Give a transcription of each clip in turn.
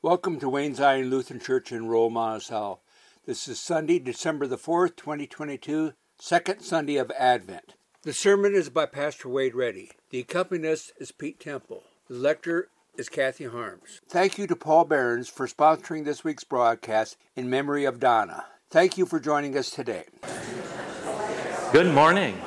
Welcome to Wayne Zion Lutheran Church in Roll Monticello. This is Sunday, December the 4th, 2022, second Sunday of Advent. The sermon is by Pastor Wade Reddy. The accompanist is Pete Temple. The lector is Kathy Harms. Thank you to Paul Behrens for sponsoring this week's broadcast in memory of Donna. Thank you for joining us today. Good morning.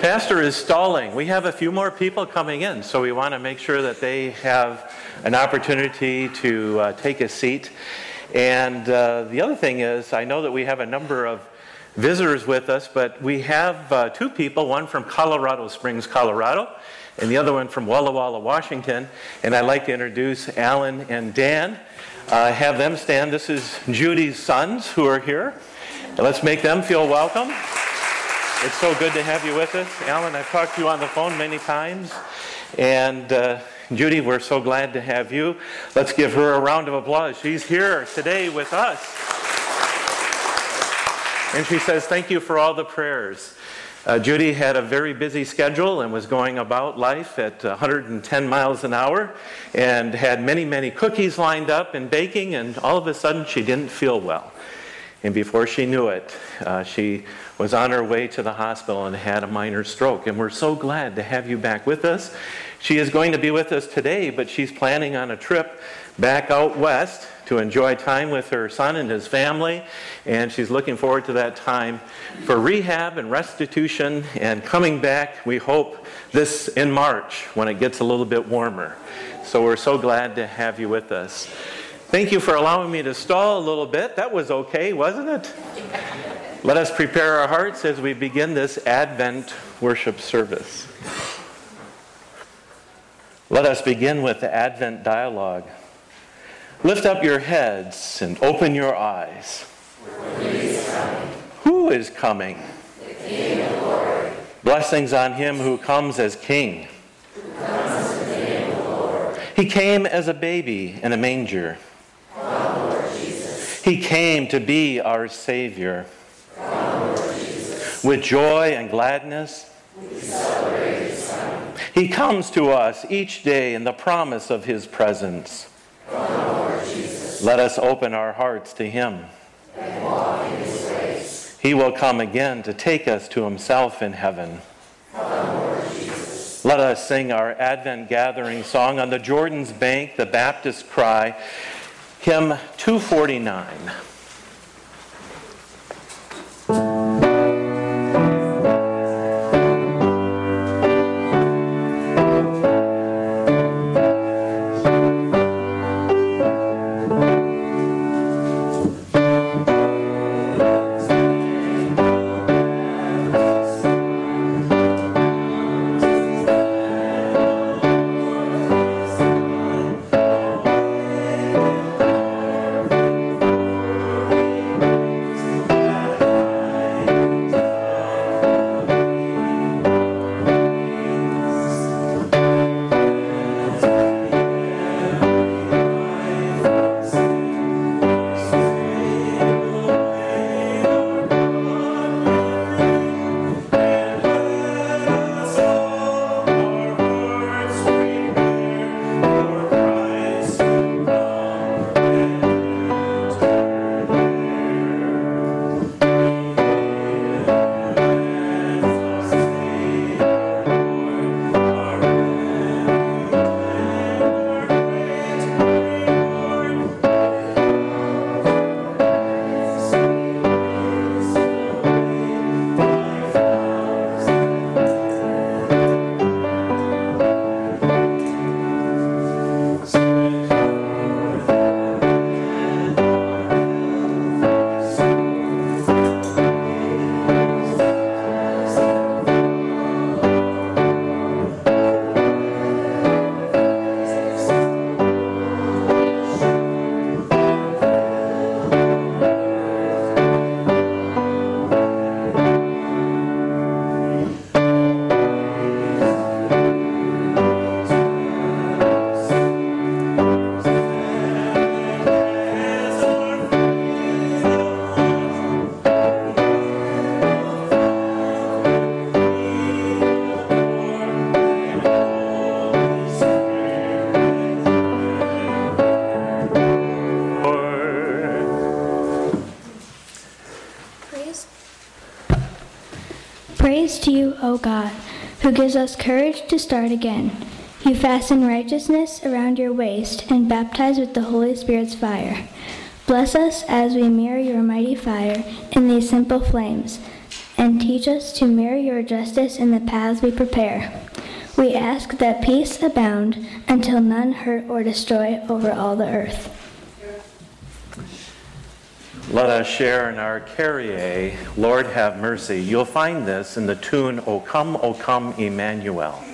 Pastor is stalling. We have a few more people coming in, so we want to make sure that they have an opportunity to uh, take a seat. And uh, the other thing is, I know that we have a number of visitors with us, but we have uh, two people, one from Colorado Springs, Colorado, and the other one from Walla Walla, Washington. And I'd like to introduce Alan and Dan. Uh, have them stand. This is Judy's sons who are here. And let's make them feel welcome. It's so good to have you with us. Alan, I've talked to you on the phone many times. And uh, Judy, we're so glad to have you. Let's give her a round of applause. She's here today with us. And she says, Thank you for all the prayers. Uh, Judy had a very busy schedule and was going about life at 110 miles an hour and had many, many cookies lined up and baking, and all of a sudden she didn't feel well. And before she knew it, uh, she was on her way to the hospital and had a minor stroke. And we're so glad to have you back with us. She is going to be with us today, but she's planning on a trip back out west to enjoy time with her son and his family. And she's looking forward to that time for rehab and restitution and coming back, we hope, this in March when it gets a little bit warmer. So we're so glad to have you with us. Thank you for allowing me to stall a little bit. That was okay, wasn't it? Let us prepare our hearts as we begin this Advent worship service. Let us begin with the Advent dialogue. Lift up your heads and open your eyes. Who is coming? The king of glory. Blessings on him who comes as King. He came as a baby in a manger. He came to be our Savior. With joy and gladness, He comes to us each day in the promise of His presence. Let us open our hearts to Him. He will come again to take us to Himself in heaven. Let us sing our Advent gathering song on the Jordan's bank, the Baptist cry. Hymn 249. O God, who gives us courage to start again. You fasten righteousness around your waist and baptize with the Holy Spirit's fire. Bless us as we mirror your mighty fire in these simple flames, and teach us to mirror your justice in the paths we prepare. We ask that peace abound until none hurt or destroy over all the earth. Let us share in our Kyrie, Lord have mercy. You'll find this in the tune, O come, O come, Emmanuel.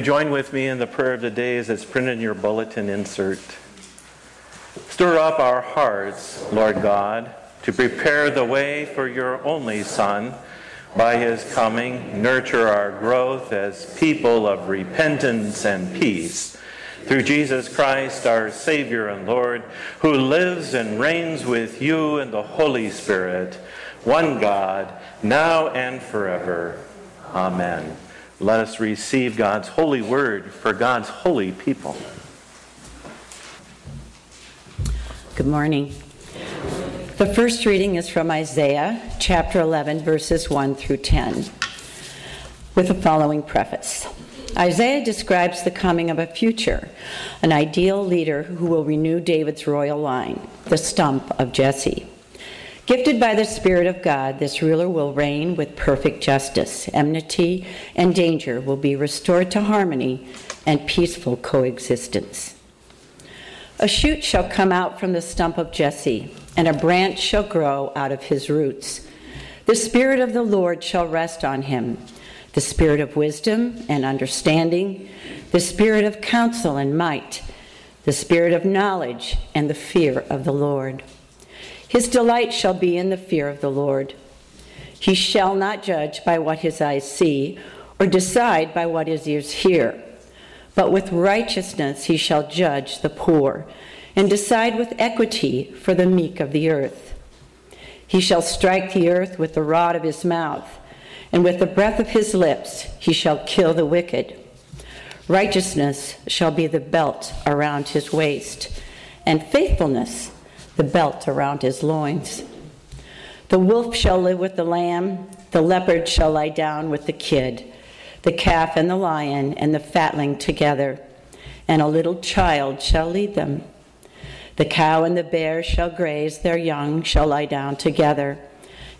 You join with me in the prayer of the day as it's printed in your bulletin insert? Stir up our hearts, Lord God, to prepare the way for your only Son. By his coming, nurture our growth as people of repentance and peace. Through Jesus Christ, our Savior and Lord, who lives and reigns with you in the Holy Spirit, one God, now and forever. Amen. Let us receive God's holy word for God's holy people. Good morning. The first reading is from Isaiah chapter 11, verses 1 through 10, with the following preface. Isaiah describes the coming of a future, an ideal leader who will renew David's royal line, the stump of Jesse. Gifted by the Spirit of God, this ruler will reign with perfect justice. Enmity and danger will be restored to harmony and peaceful coexistence. A shoot shall come out from the stump of Jesse, and a branch shall grow out of his roots. The Spirit of the Lord shall rest on him the Spirit of wisdom and understanding, the Spirit of counsel and might, the Spirit of knowledge and the fear of the Lord. His delight shall be in the fear of the Lord. He shall not judge by what his eyes see, or decide by what his ears hear. But with righteousness he shall judge the poor, and decide with equity for the meek of the earth. He shall strike the earth with the rod of his mouth, and with the breath of his lips he shall kill the wicked. Righteousness shall be the belt around his waist, and faithfulness the belt around his loins. The wolf shall live with the lamb, the leopard shall lie down with the kid, the calf and the lion and the fatling together, and a little child shall lead them. The cow and the bear shall graze, their young shall lie down together,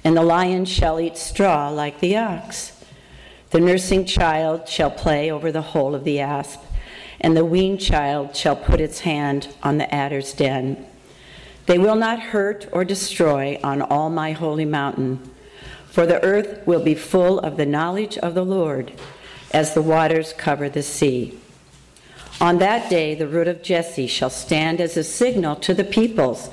and the lion shall eat straw like the ox. The nursing child shall play over the hole of the asp, and the weaned child shall put its hand on the adder's den. They will not hurt or destroy on all my holy mountain, for the earth will be full of the knowledge of the Lord as the waters cover the sea. On that day, the root of Jesse shall stand as a signal to the peoples.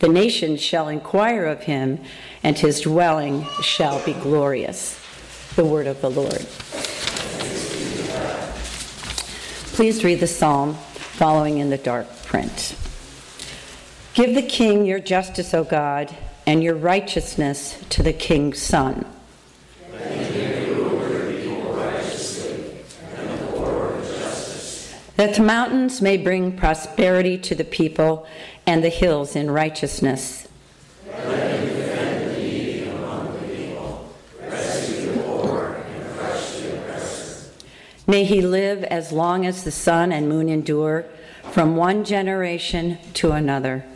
The nations shall inquire of him, and his dwelling shall be glorious. The word of the Lord. Please read the psalm following in the dark print. Give the king your justice, O God, and your righteousness to the king's son. That the mountains may bring prosperity to the people and the hills in righteousness. May he live as long as the sun and moon endure, from one generation to another.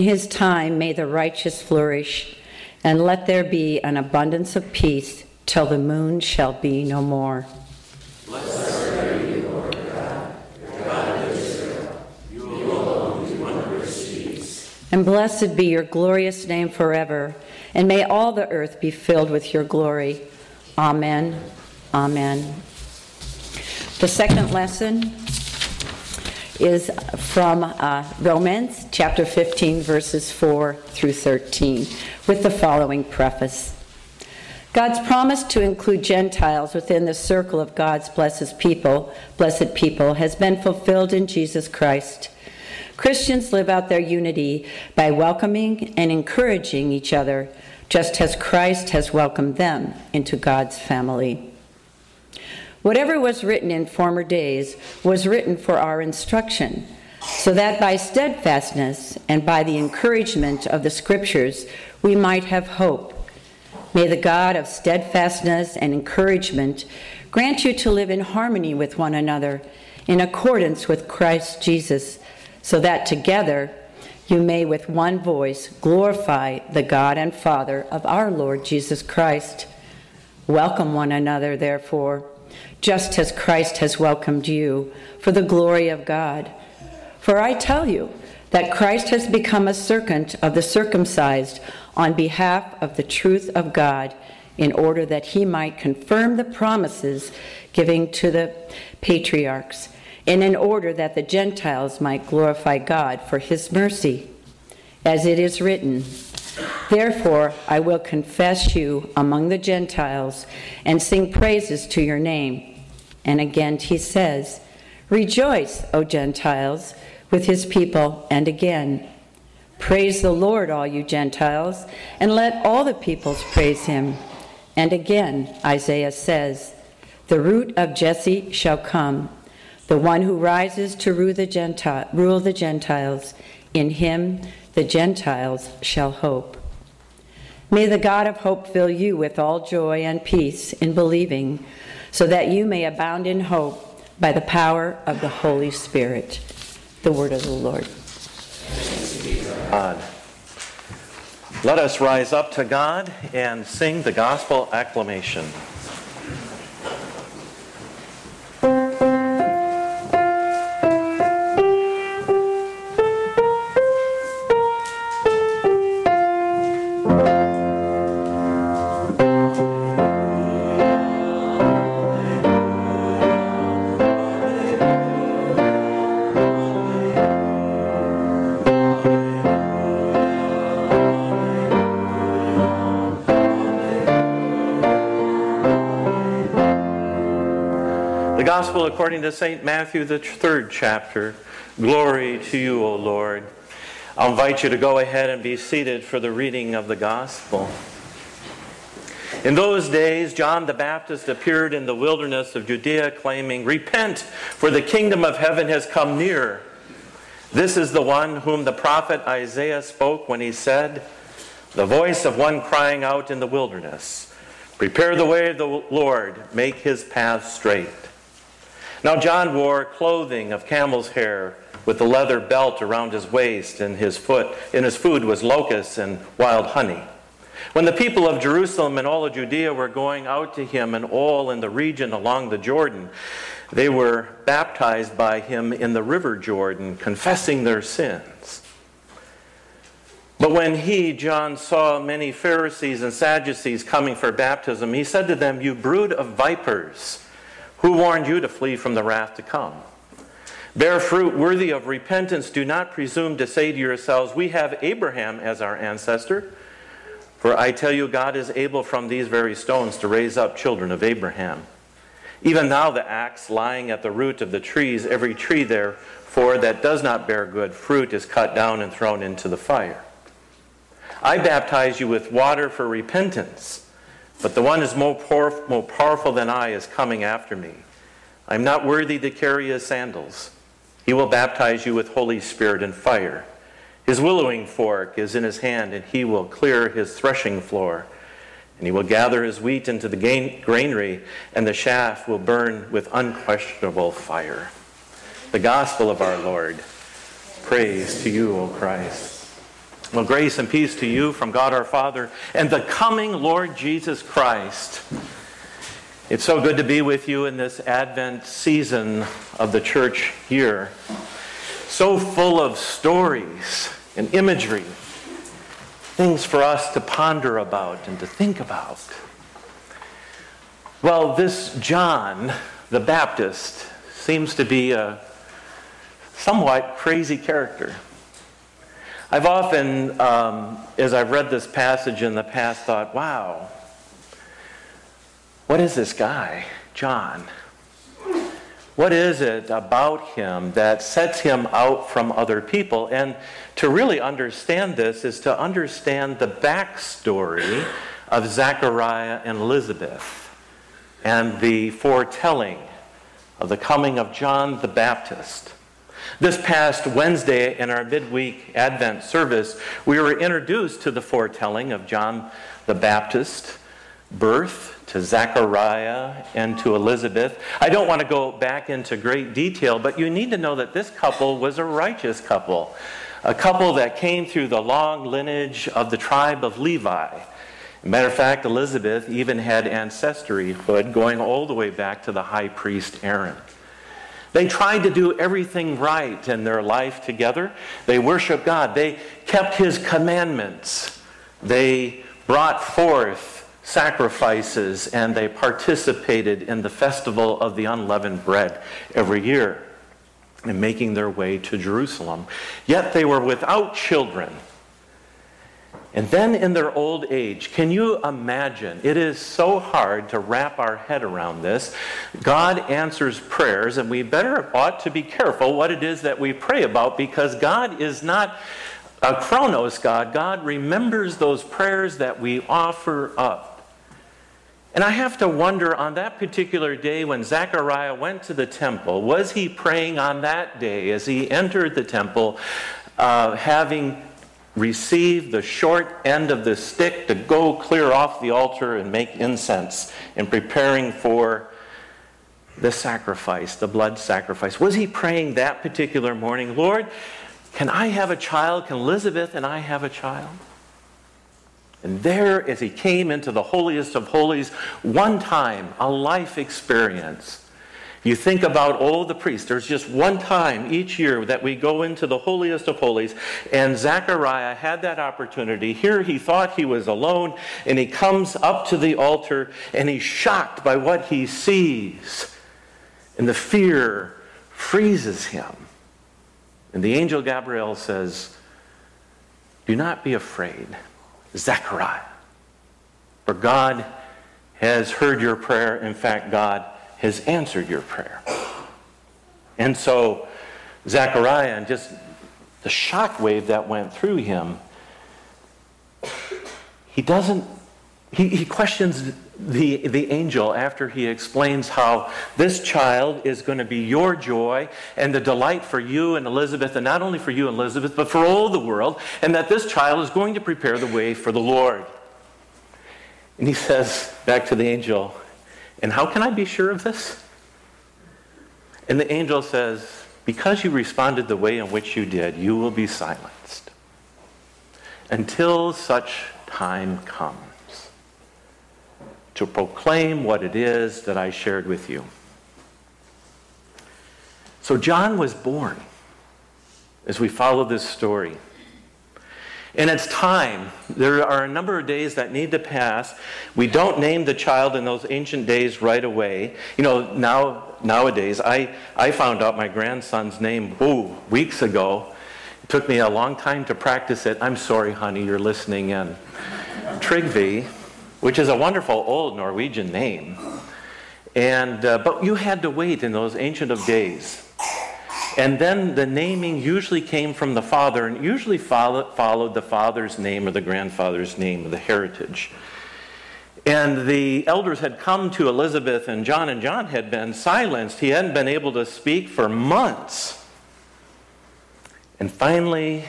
His time may the righteous flourish, and let there be an abundance of peace till the moon shall be no more. And blessed be your glorious name forever, and may all the earth be filled with your glory. Amen. Amen. The second lesson is from uh, Romans chapter 15, verses 4 through 13, with the following preface. God's promise to include Gentiles within the circle of God's blessed people, blessed people, has been fulfilled in Jesus Christ. Christians live out their unity by welcoming and encouraging each other, just as Christ has welcomed them into God's family. Whatever was written in former days was written for our instruction, so that by steadfastness and by the encouragement of the Scriptures we might have hope. May the God of steadfastness and encouragement grant you to live in harmony with one another in accordance with Christ Jesus, so that together you may with one voice glorify the God and Father of our Lord Jesus Christ. Welcome one another, therefore just as Christ has welcomed you, for the glory of God. For I tell you that Christ has become a servant of the circumcised on behalf of the truth of God, in order that he might confirm the promises given to the patriarchs, and in order that the Gentiles might glorify God for his mercy. As it is written, Therefore, I will confess you among the Gentiles and sing praises to your name. And again he says, Rejoice, O Gentiles, with his people. And again, Praise the Lord, all you Gentiles, and let all the peoples praise him. And again, Isaiah says, The root of Jesse shall come, the one who rises to rule the, Gentiles. In him the Gentiles shall hope. May the God of hope fill you with all joy and peace in believing so that you may abound in hope by the power of the Holy Spirit. The word of the Lord. God. Let us rise up to God and sing the gospel acclamation. Gospel according to St. Matthew, the third chapter. Glory to you, O Lord. I'll invite you to go ahead and be seated for the reading of the Gospel. In those days, John the Baptist appeared in the wilderness of Judea, claiming, Repent, for the kingdom of heaven has come near. This is the one whom the prophet Isaiah spoke when he said, The voice of one crying out in the wilderness, Prepare the way of the Lord, make his path straight. Now John wore clothing of camel's hair with a leather belt around his waist, and his foot in his food was locusts and wild honey. When the people of Jerusalem and all of Judea were going out to him, and all in the region along the Jordan, they were baptized by him in the river Jordan, confessing their sins. But when he, John, saw many Pharisees and Sadducees coming for baptism, he said to them, You brood of vipers! Who warned you to flee from the wrath to come? Bear fruit worthy of repentance. Do not presume to say to yourselves, We have Abraham as our ancestor. For I tell you, God is able from these very stones to raise up children of Abraham. Even now, the axe lying at the root of the trees, every tree therefore that does not bear good fruit is cut down and thrown into the fire. I baptize you with water for repentance. But the one who is more, power, more powerful than I is coming after me. I'm not worthy to carry his sandals. He will baptize you with Holy Spirit and fire. His winnowing fork is in his hand, and he will clear his threshing floor. And he will gather his wheat into the granary, and the chaff will burn with unquestionable fire. The gospel of our Lord. Praise to you, O Christ. Well, grace and peace to you from God our Father and the coming Lord Jesus Christ. It's so good to be with you in this Advent season of the church year. So full of stories and imagery, things for us to ponder about and to think about. Well, this John the Baptist seems to be a somewhat crazy character. I've often, um, as I've read this passage in the past, thought, wow, what is this guy, John? What is it about him that sets him out from other people? And to really understand this is to understand the backstory of Zechariah and Elizabeth and the foretelling of the coming of John the Baptist. This past Wednesday in our midweek Advent service, we were introduced to the foretelling of John the Baptist birth to Zechariah and to Elizabeth. I don't want to go back into great detail, but you need to know that this couple was a righteous couple, a couple that came through the long lineage of the tribe of Levi. Matter of fact, Elizabeth even had ancestryhood going all the way back to the high priest Aaron. They tried to do everything right in their life together. They worshiped God. They kept His commandments. They brought forth sacrifices and they participated in the festival of the unleavened bread every year and making their way to Jerusalem. Yet they were without children and then in their old age, can you imagine? It is so hard to wrap our head around this. God answers prayers, and we better ought to be careful what it is that we pray about because God is not a chronos God. God remembers those prayers that we offer up. And I have to wonder on that particular day when Zechariah went to the temple, was he praying on that day as he entered the temple, uh, having receive the short end of the stick to go clear off the altar and make incense in preparing for the sacrifice, the blood sacrifice. Was he praying that particular morning, Lord, can I have a child? Can Elizabeth and I have a child? And there, as he came into the holiest of holies, one time, a life experience, you think about all the priests. There's just one time each year that we go into the holiest of holies, and Zechariah had that opportunity. Here he thought he was alone, and he comes up to the altar, and he's shocked by what he sees. And the fear freezes him. And the angel Gabriel says, Do not be afraid, Zechariah, for God has heard your prayer. In fact, God has answered your prayer. And so, Zechariah, and just the shock wave that went through him, he doesn't, he, he questions the, the angel after he explains how this child is going to be your joy and the delight for you and Elizabeth, and not only for you and Elizabeth, but for all the world, and that this child is going to prepare the way for the Lord. And he says back to the angel, and how can I be sure of this? And the angel says, Because you responded the way in which you did, you will be silenced until such time comes to proclaim what it is that I shared with you. So John was born as we follow this story. And it's time. There are a number of days that need to pass. We don't name the child in those ancient days right away. You know, now nowadays, I, I found out my grandson's name, ooh, weeks ago. It took me a long time to practice it. I'm sorry, honey, you're listening in. Trygve, which is a wonderful old Norwegian name. And, uh, but you had to wait in those ancient of days. And then the naming usually came from the father and usually followed the father's name or the grandfather's name or the heritage. And the elders had come to Elizabeth and John, and John had been silenced. He hadn't been able to speak for months. And finally,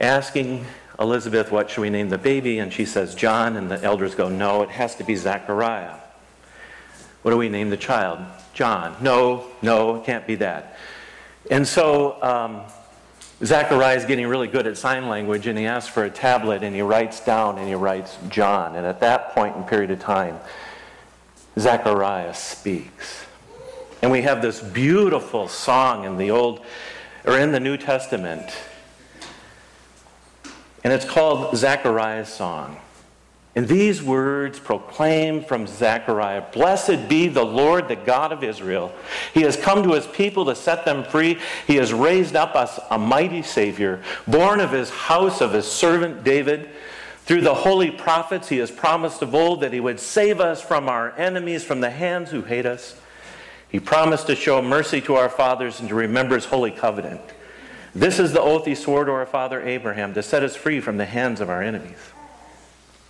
asking Elizabeth, What should we name the baby? And she says, John. And the elders go, No, it has to be Zechariah. What do we name the child? John. No, no, it can't be that. And so um, Zechariah is getting really good at sign language and he asks for a tablet and he writes down and he writes John. And at that point in period of time, Zechariah speaks. And we have this beautiful song in the Old or in the New Testament. And it's called Zechariah's Song. And these words proclaim from Zechariah Blessed be the Lord, the God of Israel. He has come to his people to set them free. He has raised up us a mighty Savior, born of his house of his servant David. Through the holy prophets, he has promised of old that he would save us from our enemies, from the hands who hate us. He promised to show mercy to our fathers and to remember his holy covenant. This is the oath he swore to our father Abraham to set us free from the hands of our enemies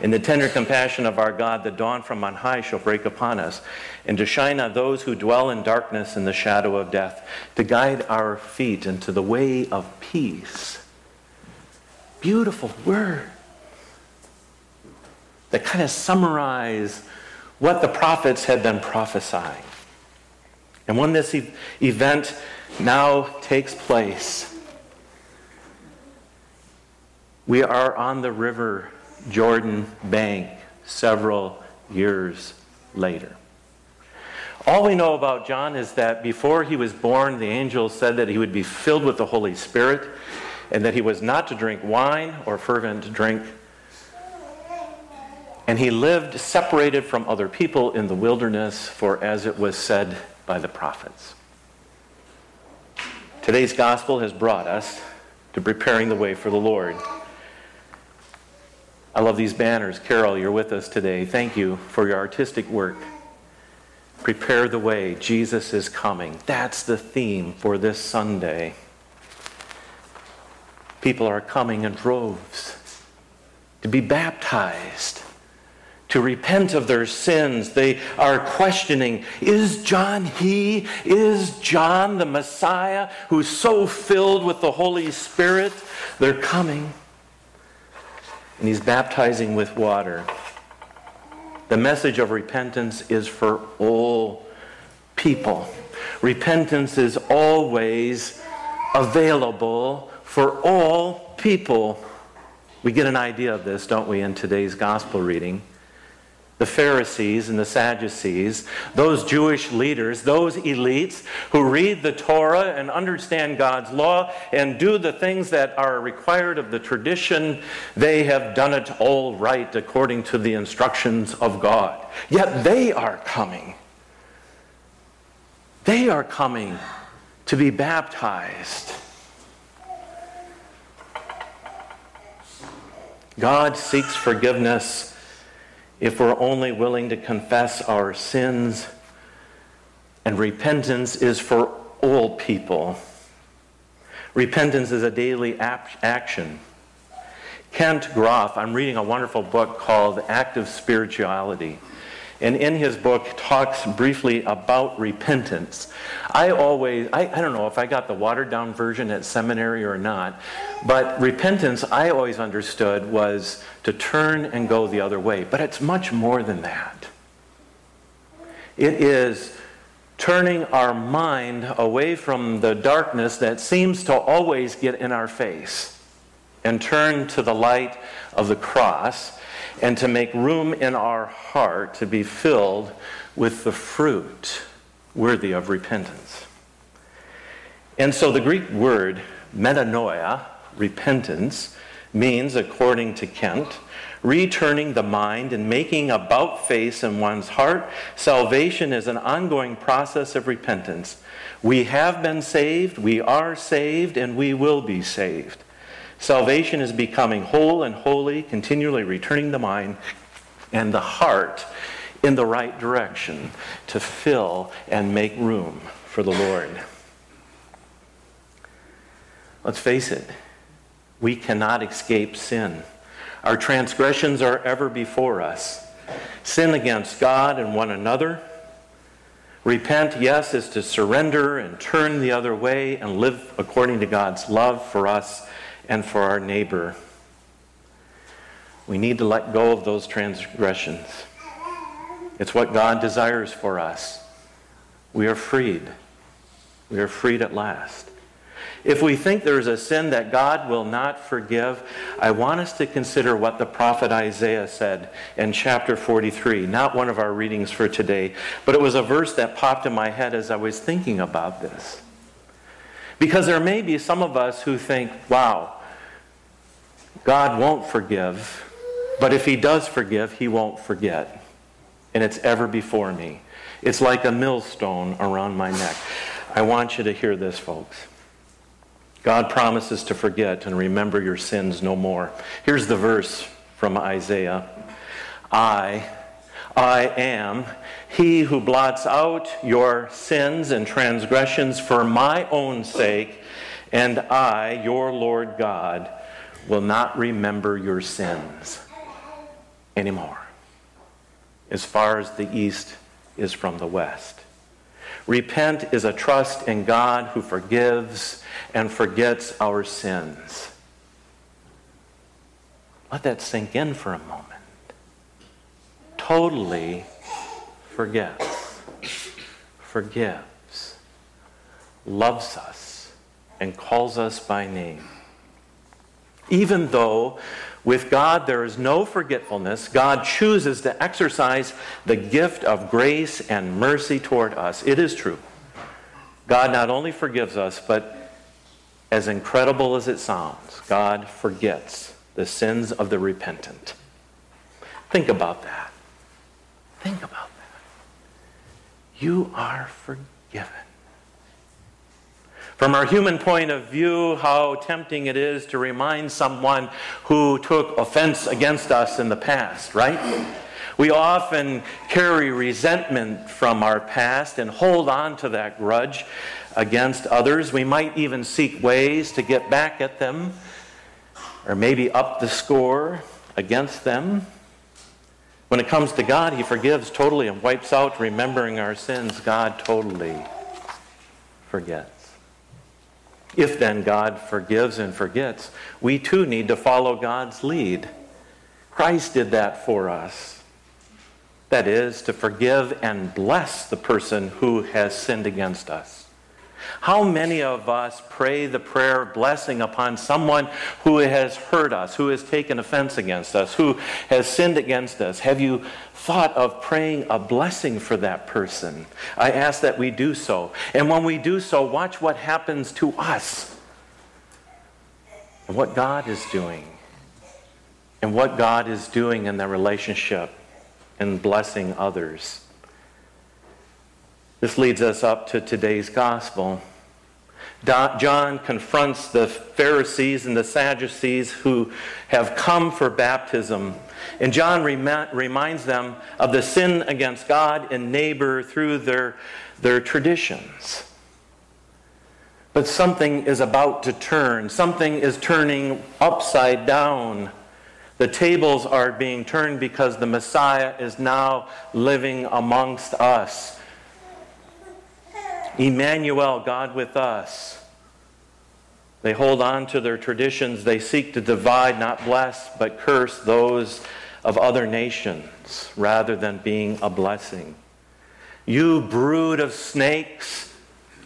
In the tender compassion of our God, the dawn from on high shall break upon us, and to shine on those who dwell in darkness and the shadow of death, to guide our feet into the way of peace. Beautiful word that kind of summarize what the prophets had been prophesying. And when this e- event now takes place, we are on the river Jordan bank several years later. All we know about John is that before he was born, the angel said that he would be filled with the Holy Spirit and that he was not to drink wine or fervent drink. And he lived separated from other people in the wilderness, for as it was said by the prophets. Today's gospel has brought us to preparing the way for the Lord. I love these banners. Carol, you're with us today. Thank you for your artistic work. Prepare the way. Jesus is coming. That's the theme for this Sunday. People are coming in droves to be baptized, to repent of their sins. They are questioning Is John he? Is John the Messiah who's so filled with the Holy Spirit? They're coming and he's baptizing with water. The message of repentance is for all people. Repentance is always available for all people. We get an idea of this, don't we, in today's gospel reading? The Pharisees and the Sadducees, those Jewish leaders, those elites who read the Torah and understand God's law and do the things that are required of the tradition, they have done it all right according to the instructions of God. Yet they are coming. They are coming to be baptized. God seeks forgiveness if we're only willing to confess our sins. And repentance is for all people. Repentance is a daily ap- action. Kent Groff, I'm reading a wonderful book called Active Spirituality and in his book talks briefly about repentance. I always, I, I don't know if I got the watered down version at seminary or not, but repentance I always understood was to turn and go the other way. But it's much more than that. It is turning our mind away from the darkness that seems to always get in our face and turn to the light of the cross and to make room in our heart to be filled with the fruit worthy of repentance. And so the Greek word metanoia, repentance, means, according to Kent, returning the mind and making about face in one's heart. Salvation is an ongoing process of repentance. We have been saved, we are saved, and we will be saved. Salvation is becoming whole and holy, continually returning the mind and the heart in the right direction to fill and make room for the Lord. Let's face it, we cannot escape sin. Our transgressions are ever before us. Sin against God and one another, Repent, yes, is to surrender and turn the other way and live according to God's love for us and for our neighbor. We need to let go of those transgressions. It's what God desires for us. We are freed. We are freed at last. If we think there is a sin that God will not forgive, I want us to consider what the prophet Isaiah said in chapter 43. Not one of our readings for today, but it was a verse that popped in my head as I was thinking about this. Because there may be some of us who think, wow, God won't forgive, but if He does forgive, He won't forget. And it's ever before me. It's like a millstone around my neck. I want you to hear this, folks. God promises to forget and remember your sins no more. Here's the verse from Isaiah I, I am he who blots out your sins and transgressions for my own sake, and I, your Lord God, will not remember your sins anymore. As far as the east is from the west. Repent is a trust in God who forgives and forgets our sins. Let that sink in for a moment. Totally forgets, forgives, loves us, and calls us by name. Even though with God there is no forgetfulness, God chooses to exercise the gift of grace and mercy toward us. It is true. God not only forgives us, but as incredible as it sounds, God forgets the sins of the repentant. Think about that. Think about that. You are forgiven. From our human point of view, how tempting it is to remind someone who took offense against us in the past, right? We often carry resentment from our past and hold on to that grudge against others. We might even seek ways to get back at them or maybe up the score against them. When it comes to God, He forgives totally and wipes out remembering our sins. God totally forgets. If then God forgives and forgets, we too need to follow God's lead. Christ did that for us. That is, to forgive and bless the person who has sinned against us. How many of us pray the prayer of blessing upon someone who has hurt us, who has taken offense against us, who has sinned against us? Have you thought of praying a blessing for that person? I ask that we do so. And when we do so, watch what happens to us and what God is doing. And what God is doing in the relationship and blessing others. This leads us up to today's gospel. John confronts the Pharisees and the Sadducees who have come for baptism. And John rem- reminds them of the sin against God and neighbor through their, their traditions. But something is about to turn. Something is turning upside down. The tables are being turned because the Messiah is now living amongst us. Emmanuel, God with us. They hold on to their traditions. They seek to divide, not bless, but curse those of other nations rather than being a blessing. You brood of snakes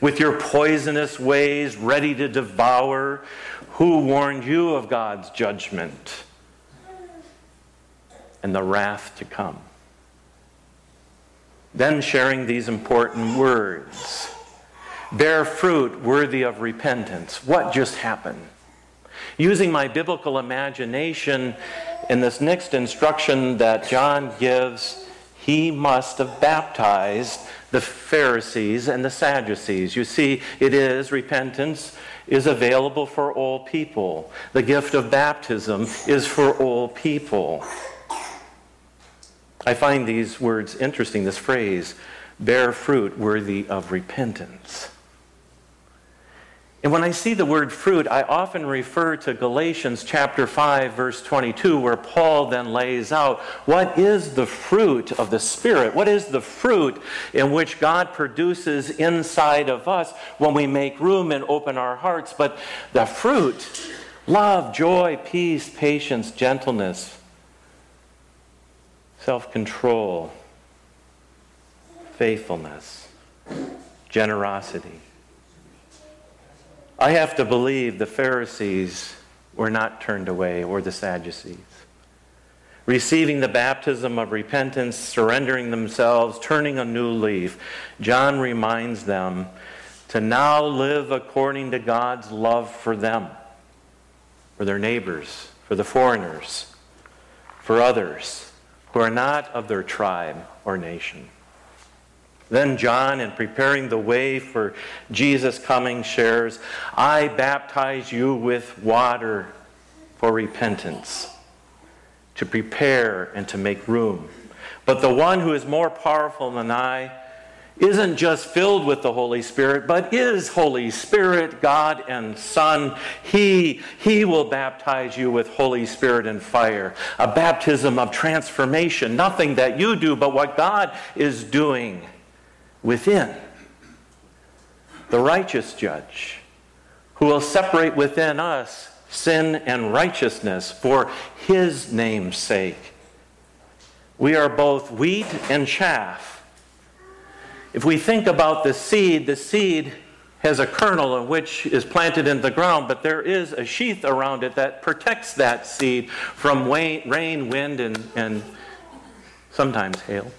with your poisonous ways ready to devour, who warned you of God's judgment and the wrath to come? Then sharing these important words bear fruit worthy of repentance. What just happened? Using my biblical imagination in this next instruction that John gives, he must have baptized the Pharisees and the Sadducees. You see, it is repentance is available for all people. The gift of baptism is for all people. I find these words interesting, this phrase, bear fruit worthy of repentance. And when I see the word fruit, I often refer to Galatians chapter 5 verse 22 where Paul then lays out what is the fruit of the spirit? What is the fruit in which God produces inside of us when we make room and open our hearts? But the fruit, love, joy, peace, patience, gentleness, self-control, faithfulness, generosity. I have to believe the Pharisees were not turned away or the Sadducees. Receiving the baptism of repentance, surrendering themselves, turning a new leaf, John reminds them to now live according to God's love for them, for their neighbors, for the foreigners, for others who are not of their tribe or nation. Then John, in preparing the way for Jesus' coming, shares, I baptize you with water for repentance, to prepare and to make room. But the one who is more powerful than I isn't just filled with the Holy Spirit, but is Holy Spirit, God and Son. He, he will baptize you with Holy Spirit and fire, a baptism of transformation, nothing that you do, but what God is doing within. The righteous judge who will separate within us sin and righteousness for his name's sake. We are both wheat and chaff. If we think about the seed, the seed has a kernel which is planted in the ground, but there is a sheath around it that protects that seed from rain, wind, and, and sometimes hail.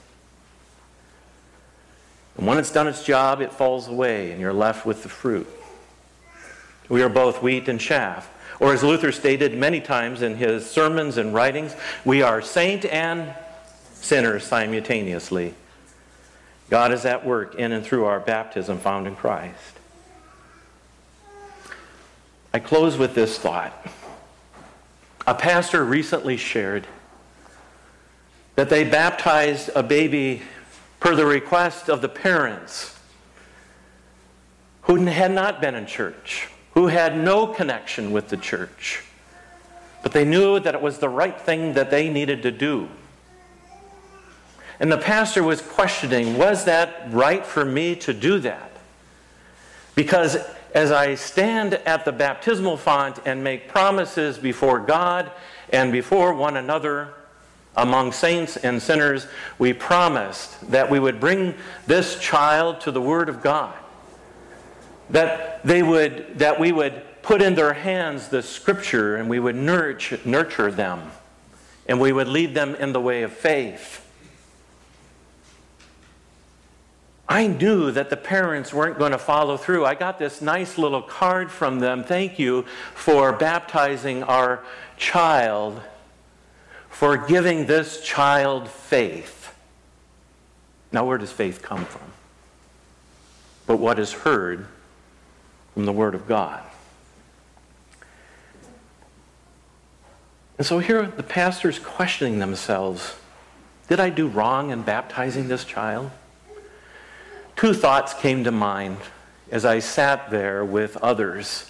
And when it's done its job, it falls away, and you're left with the fruit. We are both wheat and chaff. Or, as Luther stated many times in his sermons and writings, we are saint and sinner simultaneously. God is at work in and through our baptism found in Christ. I close with this thought. A pastor recently shared that they baptized a baby per the request of the parents who had not been in church, who had no connection with the church, but they knew that it was the right thing that they needed to do. And the pastor was questioning, was that right for me to do that? Because as I stand at the baptismal font and make promises before God and before one another, among saints and sinners, we promised that we would bring this child to the Word of God. That they would that we would put in their hands the scripture and we would nurture, nurture them and we would lead them in the way of faith. I knew that the parents weren't going to follow through. I got this nice little card from them. Thank you for baptizing our child for giving this child faith. Now, where does faith come from? But what is heard from the Word of God. And so here the pastors questioning themselves Did I do wrong in baptizing this child? Two thoughts came to mind as I sat there with others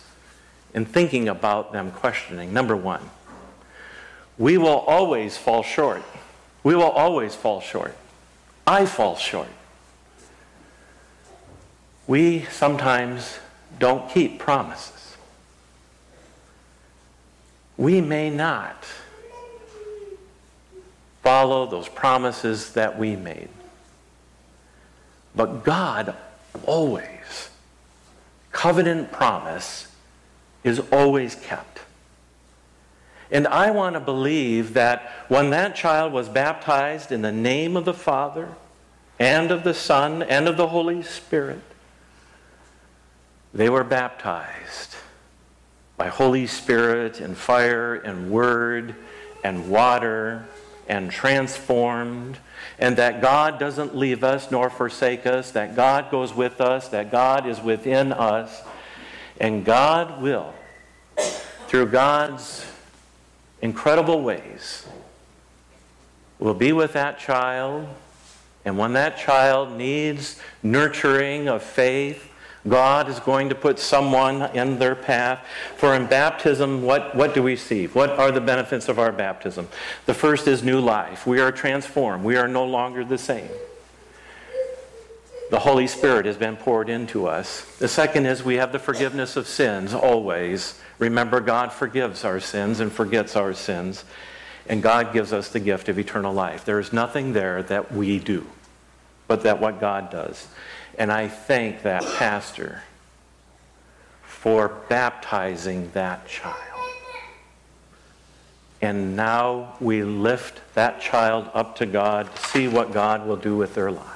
and thinking about them questioning. Number one, we will always fall short. We will always fall short. I fall short. We sometimes don't keep promises. We may not follow those promises that we made. But God always, covenant promise is always kept. And I want to believe that when that child was baptized in the name of the Father and of the Son and of the Holy Spirit, they were baptized by Holy Spirit and fire and word and water and transformed, and that God doesn't leave us nor forsake us, that God goes with us, that God is within us, and God will, through God's incredible ways will be with that child. And when that child needs nurturing of faith, God is going to put someone in their path. For in baptism, what, what do we see? What are the benefits of our baptism? The first is new life. We are transformed. We are no longer the same. The Holy Spirit has been poured into us. The second is we have the forgiveness of sins always. Remember, God forgives our sins and forgets our sins, and God gives us the gift of eternal life. There is nothing there that we do, but that what God does. And I thank that pastor for baptizing that child. And now we lift that child up to God to see what God will do with their life.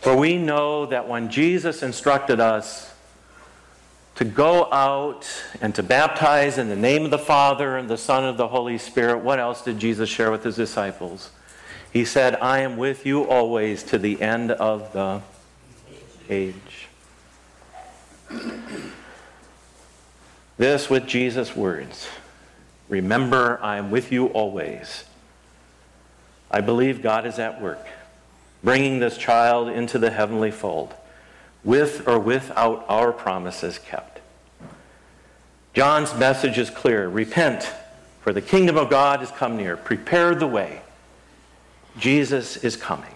For we know that when Jesus instructed us to go out and to baptize in the name of the Father and the Son of the Holy Spirit, what else did Jesus share with his disciples? He said, I am with you always to the end of the age. This with Jesus' words Remember, I am with you always. I believe God is at work, bringing this child into the heavenly fold, with or without our promises kept. John's message is clear repent, for the kingdom of God has come near. Prepare the way. Jesus is coming.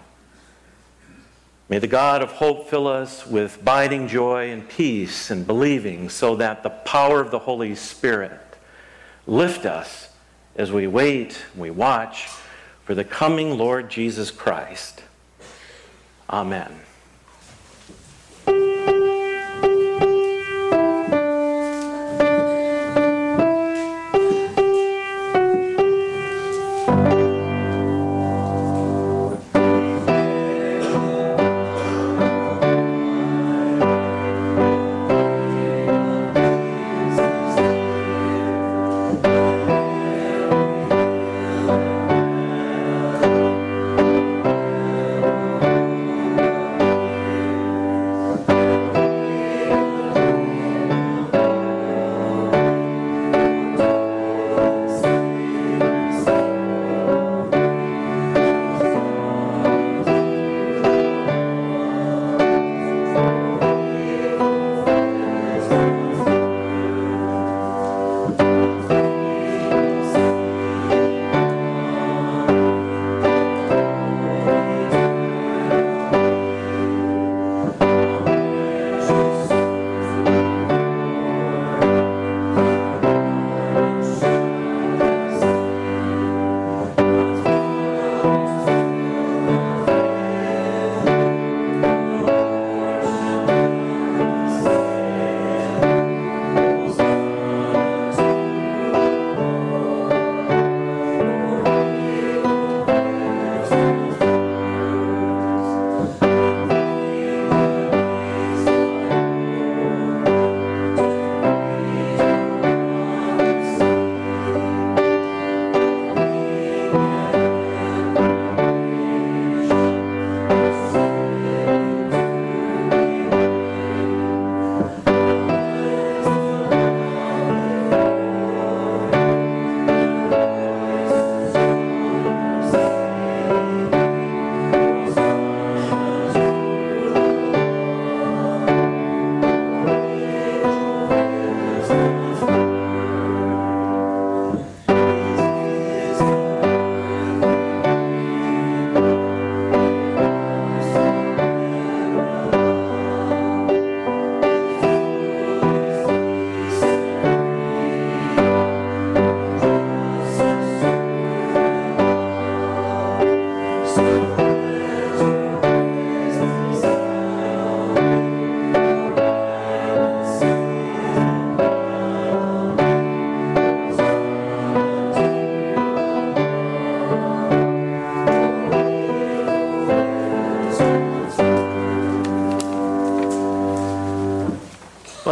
May the God of hope fill us with abiding joy and peace and believing so that the power of the Holy Spirit lift us as we wait, we watch for the coming Lord Jesus Christ. Amen.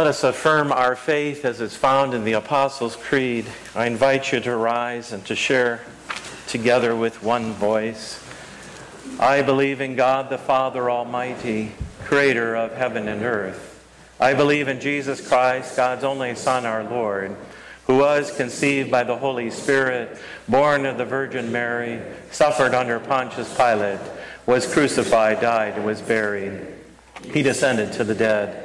Let us affirm our faith as it's found in the Apostles' Creed. I invite you to rise and to share together with one voice. I believe in God the Father Almighty, creator of heaven and earth. I believe in Jesus Christ, God's only Son, our Lord, who was conceived by the Holy Spirit, born of the Virgin Mary, suffered under Pontius Pilate, was crucified, died, was buried. He descended to the dead.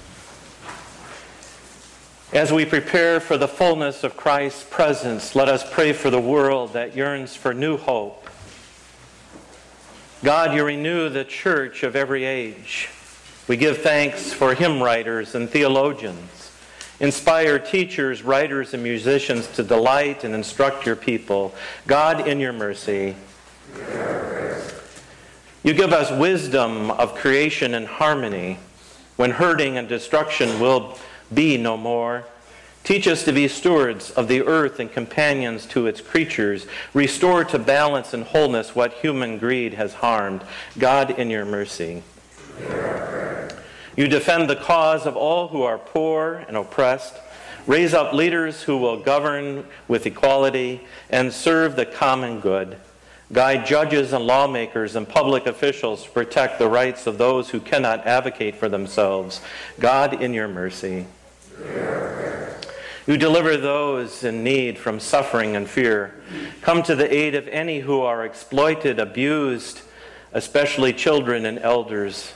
As we prepare for the fullness of Christ's presence, let us pray for the world that yearns for new hope. God, you renew the church of every age. We give thanks for hymn writers and theologians. Inspire teachers, writers, and musicians to delight and instruct your people. God, in your mercy, you give us wisdom of creation and harmony when hurting and destruction will be no more. Teach us to be stewards of the earth and companions to its creatures. Restore to balance and wholeness what human greed has harmed. God, in your mercy. You defend the cause of all who are poor and oppressed. Raise up leaders who will govern with equality and serve the common good. Guide judges and lawmakers and public officials to protect the rights of those who cannot advocate for themselves. God, in your mercy. You deliver those in need from suffering and fear. Come to the aid of any who are exploited, abused, especially children and elders,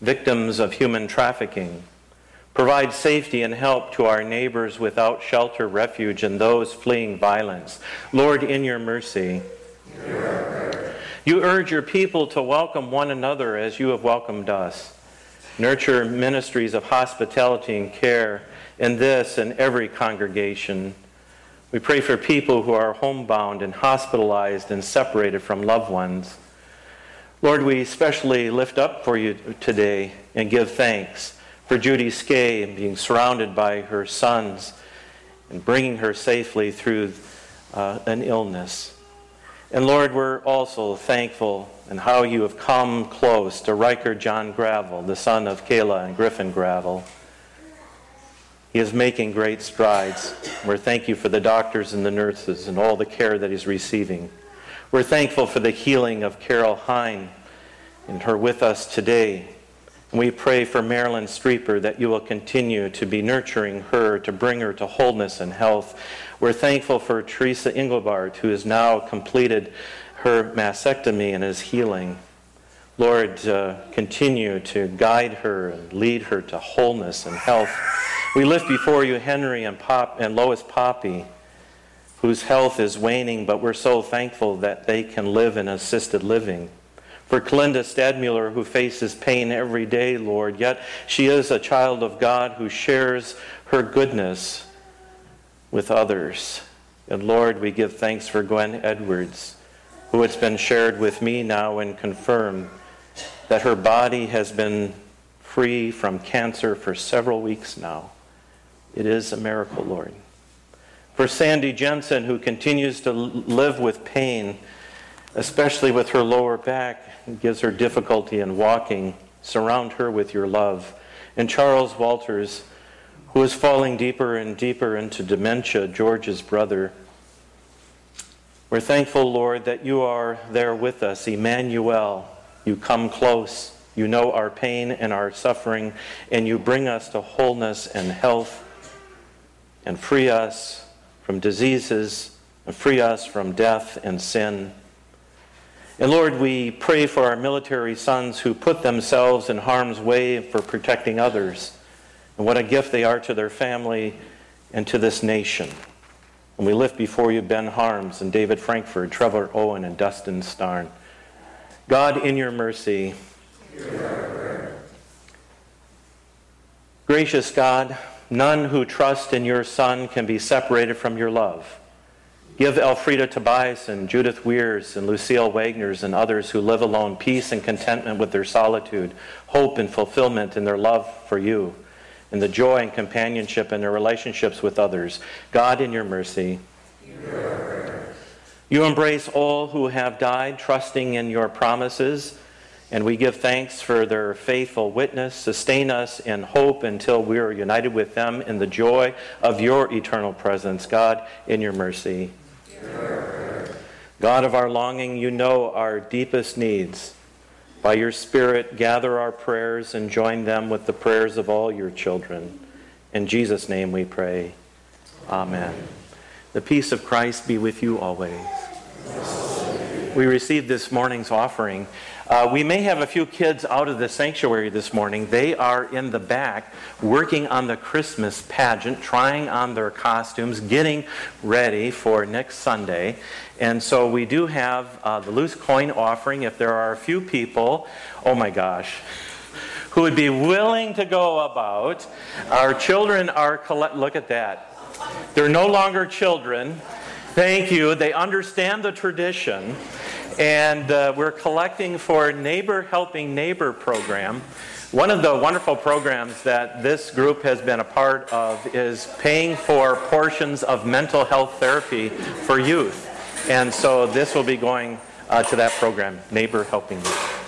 victims of human trafficking. Provide safety and help to our neighbors without shelter, refuge, and those fleeing violence. Lord, in your mercy. You urge your people to welcome one another as you have welcomed us. Nurture ministries of hospitality and care in this and every congregation. We pray for people who are homebound and hospitalized and separated from loved ones. Lord, we especially lift up for you today and give thanks for Judy Skay and being surrounded by her sons and bringing her safely through uh, an illness. And Lord, we're also thankful and how you have come close to Riker John Gravel, the son of Kayla and Griffin Gravel. He is making great strides. We're thank you for the doctors and the nurses and all the care that he's receiving. We're thankful for the healing of Carol Hine and her with us today. We pray for Marilyn Streeper that you will continue to be nurturing her to bring her to wholeness and health. We're thankful for Teresa Engelbart, who has now completed her mastectomy and is healing. Lord, uh, continue to guide her and lead her to wholeness and health. We lift before you Henry and, Pop, and Lois Poppy, whose health is waning, but we're so thankful that they can live in assisted living. For Clinda Stadmuller, who faces pain every day, Lord, yet she is a child of God who shares her goodness with others. And Lord, we give thanks for Gwen Edwards, who it's been shared with me now and confirmed that her body has been free from cancer for several weeks now. It is a miracle, Lord. For Sandy Jensen, who continues to live with pain, especially with her lower back, gives her difficulty in walking, surround her with your love. And Charles Walters, who is falling deeper and deeper into dementia, George's brother. We're thankful, Lord, that you are there with us, Emmanuel. You come close. You know our pain and our suffering, and you bring us to wholeness and health and free us from diseases and free us from death and sin. And Lord, we pray for our military sons who put themselves in harm's way for protecting others. And what a gift they are to their family and to this nation. And we lift before you Ben Harms and David Frankford, Trevor Owen, and Dustin Starn. God, in your mercy, gracious God, None who trust in your Son can be separated from your love. Give Elfrida Tobias and Judith Weirs and Lucille Wagners and others who live alone peace and contentment with their solitude, hope and fulfillment in their love for you, and the joy and companionship in their relationships with others. God, in your mercy, you embrace all who have died, trusting in your promises And we give thanks for their faithful witness. Sustain us in hope until we are united with them in the joy of your eternal presence, God, in your mercy. God of our longing, you know our deepest needs. By your Spirit, gather our prayers and join them with the prayers of all your children. In Jesus' name we pray. Amen. The peace of Christ be with you always. We received this morning's offering. Uh, we may have a few kids out of the sanctuary this morning. They are in the back working on the Christmas pageant, trying on their costumes, getting ready for next Sunday. And so we do have uh, the loose coin offering. If there are a few people, oh my gosh, who would be willing to go about, our children are, collect- look at that. They're no longer children. Thank you. They understand the tradition. And uh, we're collecting for Neighbor Helping Neighbor program. One of the wonderful programs that this group has been a part of is paying for portions of mental health therapy for youth. And so this will be going uh, to that program, Neighbor Helping Neighbor.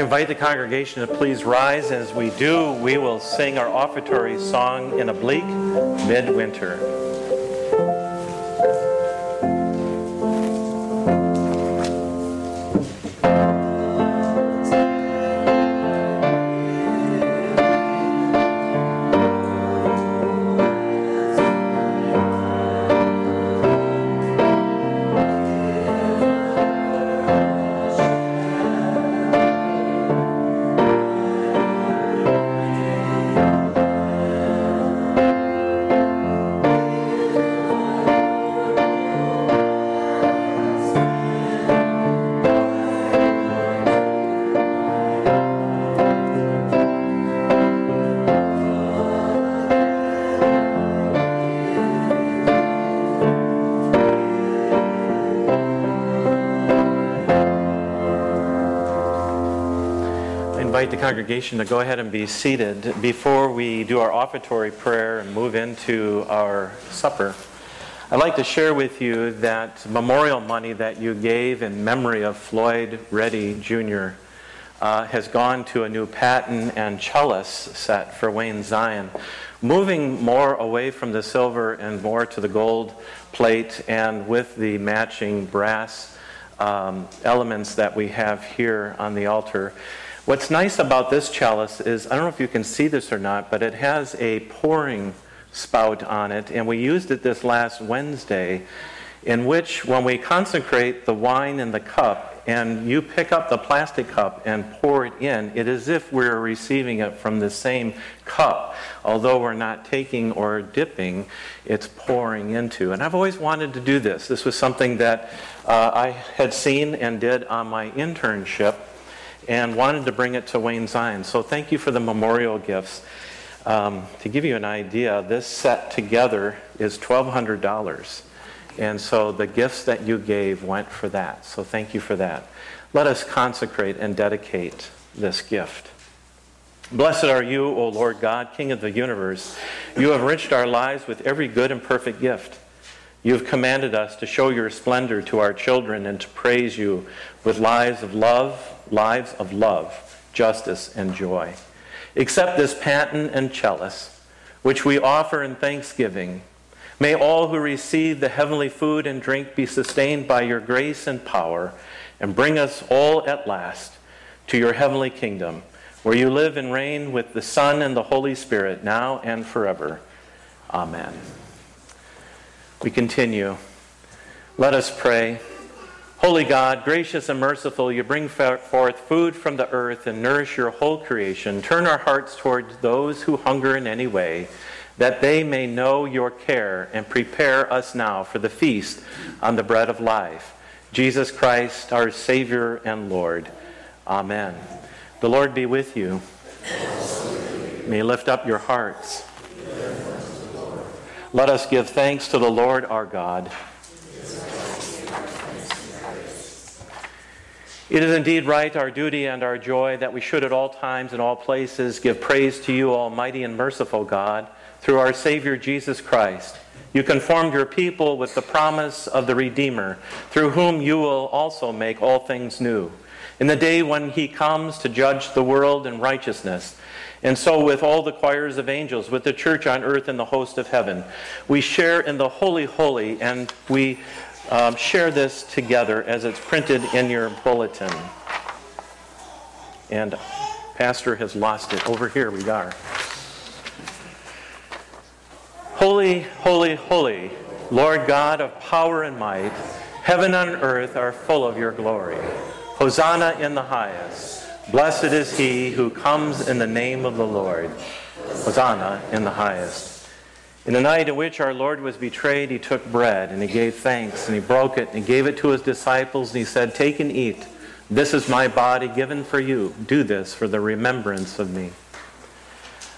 Invite the congregation to please rise. As we do, we will sing our offertory song in a bleak midwinter. Invite the congregation to go ahead and be seated before we do our offertory prayer and move into our supper. I'd like to share with you that memorial money that you gave in memory of Floyd Reddy Jr. Uh, has gone to a new paten and chalice set for Wayne Zion, moving more away from the silver and more to the gold plate and with the matching brass um, elements that we have here on the altar. What's nice about this chalice is, I don't know if you can see this or not, but it has a pouring spout on it, and we used it this last Wednesday, in which when we consecrate the wine in the cup, and you pick up the plastic cup and pour it in, it is if we're receiving it from the same cup. Although we're not taking or dipping, it's pouring into. And I've always wanted to do this. This was something that uh, I had seen and did on my internship and wanted to bring it to Wayne Zion. So thank you for the memorial gifts. Um, to give you an idea, this set together is $1,200. And so the gifts that you gave went for that. So thank you for that. let us consecrate and dedicate this gift. Blessed are you, O Lord God, King of the universe. You have enriched our lives with every good and perfect gift. You have commanded us to show your splendor to our children and to praise you with lives of love, lives of love, justice, and joy. Accept this paten and chalice, which we offer in thanksgiving. May all who receive the heavenly food and drink be sustained by your grace and power, and bring us all at last to your heavenly kingdom, where you live and reign with the Son and the Holy Spirit, now and forever. Amen. We continue. Let us pray. Holy God, gracious and merciful, you bring forth food from the earth and nourish your whole creation. Turn our hearts towards those who hunger in any way, that they may know your care and prepare us now for the feast on the bread of life. Jesus Christ, our Savior and Lord. Amen. The Lord be with you. May you lift up your hearts. Let us give thanks to the Lord our God. It is indeed right, our duty and our joy, that we should at all times and all places give praise to you, Almighty and merciful God, through our Savior Jesus Christ. You conformed your people with the promise of the Redeemer, through whom you will also make all things new. In the day when he comes to judge the world in righteousness, and so, with all the choirs of angels, with the church on earth and the host of heaven, we share in the Holy Holy, and we um, share this together as it's printed in your bulletin. And Pastor has lost it. Over here we are. Holy, holy, holy, Lord God of power and might, heaven and earth are full of your glory. Hosanna in the highest. Blessed is he who comes in the name of the Lord. Hosanna in the highest. In the night in which our Lord was betrayed, he took bread and he gave thanks and he broke it and he gave it to his disciples and he said, Take and eat. This is my body given for you. Do this for the remembrance of me.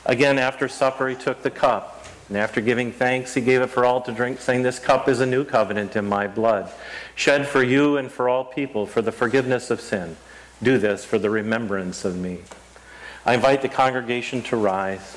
Again, after supper, he took the cup. And after giving thanks, he gave it for all to drink, saying, This cup is a new covenant in my blood, shed for you and for all people for the forgiveness of sin. Do this for the remembrance of me. I invite the congregation to rise.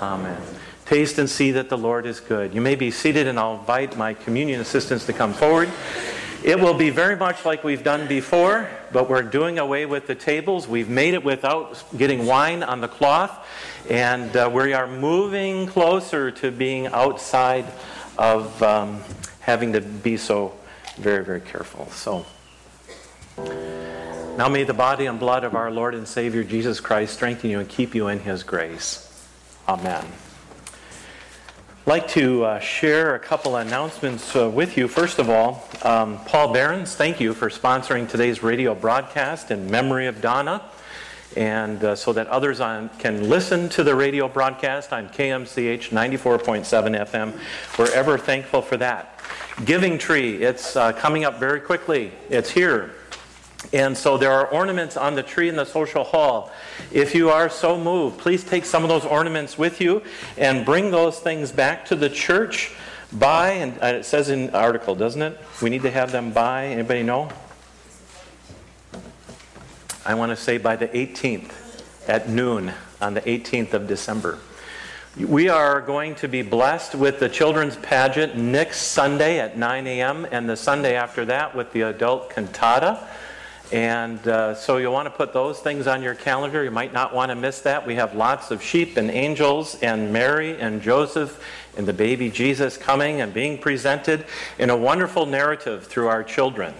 Amen. Taste and see that the Lord is good. You may be seated, and I'll invite my communion assistants to come forward. It will be very much like we've done before, but we're doing away with the tables. We've made it without getting wine on the cloth, and uh, we are moving closer to being outside of um, having to be so very, very careful. So. Now may the body and blood of our Lord and Savior Jesus Christ strengthen you and keep you in his grace. Amen. I'd like to uh, share a couple announcements uh, with you. First of all, um, Paul Behrens, thank you for sponsoring today's radio broadcast in memory of Donna. And uh, so that others on, can listen to the radio broadcast on KMCH 94.7 FM. We're ever thankful for that. Giving Tree, it's uh, coming up very quickly. It's here and so there are ornaments on the tree in the social hall. If you are so moved, please take some of those ornaments with you and bring those things back to the church by, and uh, it says in article, doesn't it? We need to have them by, anybody know? I want to say by the 18th at noon on the 18th of December. We are going to be blessed with the children's pageant next Sunday at 9 a.m. and the Sunday after that with the adult cantata. And uh, so you'll want to put those things on your calendar. You might not want to miss that. We have lots of sheep and angels and Mary and Joseph and the baby Jesus coming and being presented in a wonderful narrative through our children.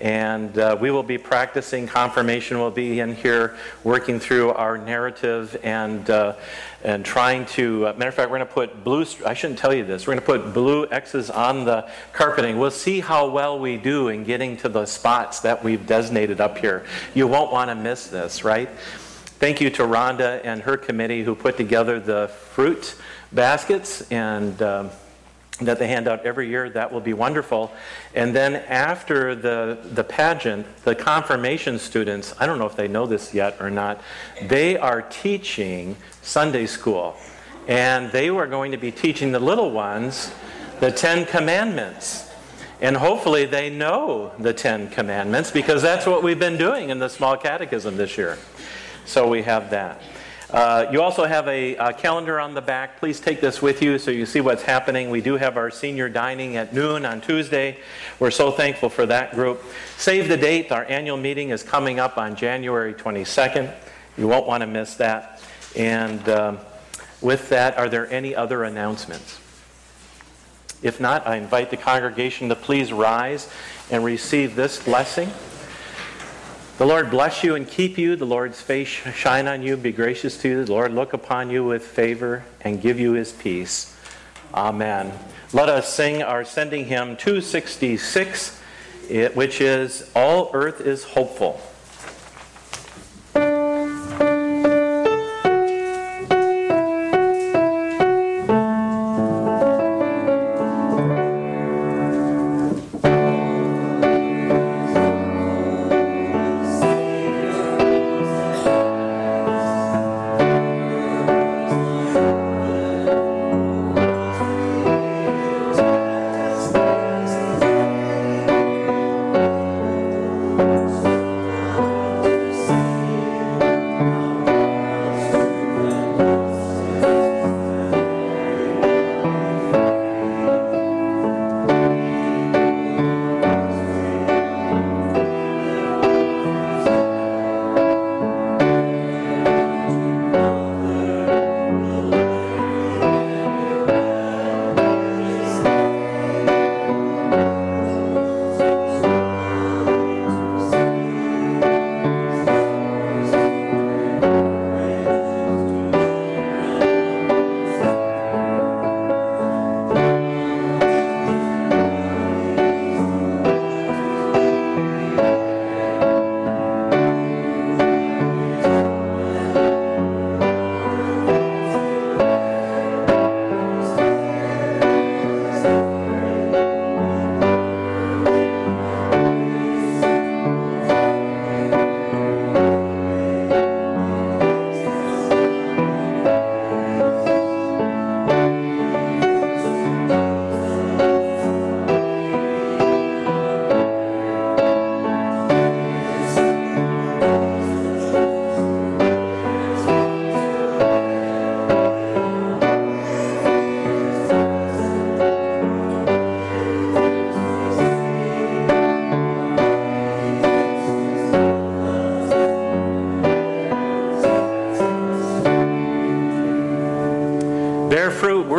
And uh, we will be practicing confirmation. We'll be in here working through our narrative and, uh, and trying to. Uh, matter of fact, we're going to put blue, I shouldn't tell you this, we're going to put blue X's on the carpeting. We'll see how well we do in getting to the spots that we've designated up here. You won't want to miss this, right? Thank you to Rhonda and her committee who put together the fruit baskets and. Um, that they hand out every year. That will be wonderful. And then after the, the pageant, the confirmation students, I don't know if they know this yet or not, they are teaching Sunday school. And they are going to be teaching the little ones the Ten Commandments. And hopefully they know the Ten Commandments because that's what we've been doing in the small catechism this year. So we have that. Uh, you also have a, a, calendar on the back. Please take this with you so you see what's happening. We do have our senior dining at noon on Tuesday. We're so thankful for that group. Save the date. Our annual meeting is coming up on January 22nd. You won't want to miss that. And um, with that, are there any other announcements? If not, I invite the congregation to please rise and receive this blessing. The Lord bless you and keep you. The Lord's face shine on you, be gracious to you. The Lord look upon you with favor and give you his peace. Amen. Let us sing our sending hymn 266, which is All Earth is Hopeful.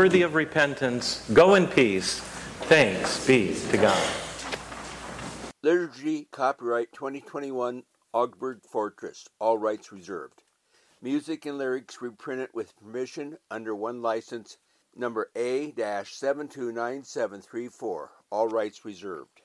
Worthy of repentance. Go in peace. Thanks be to God. Liturgy copyright 2021 Augsburg Fortress. All rights reserved. Music and lyrics reprinted with permission under OneLicense number A-729734. All rights reserved.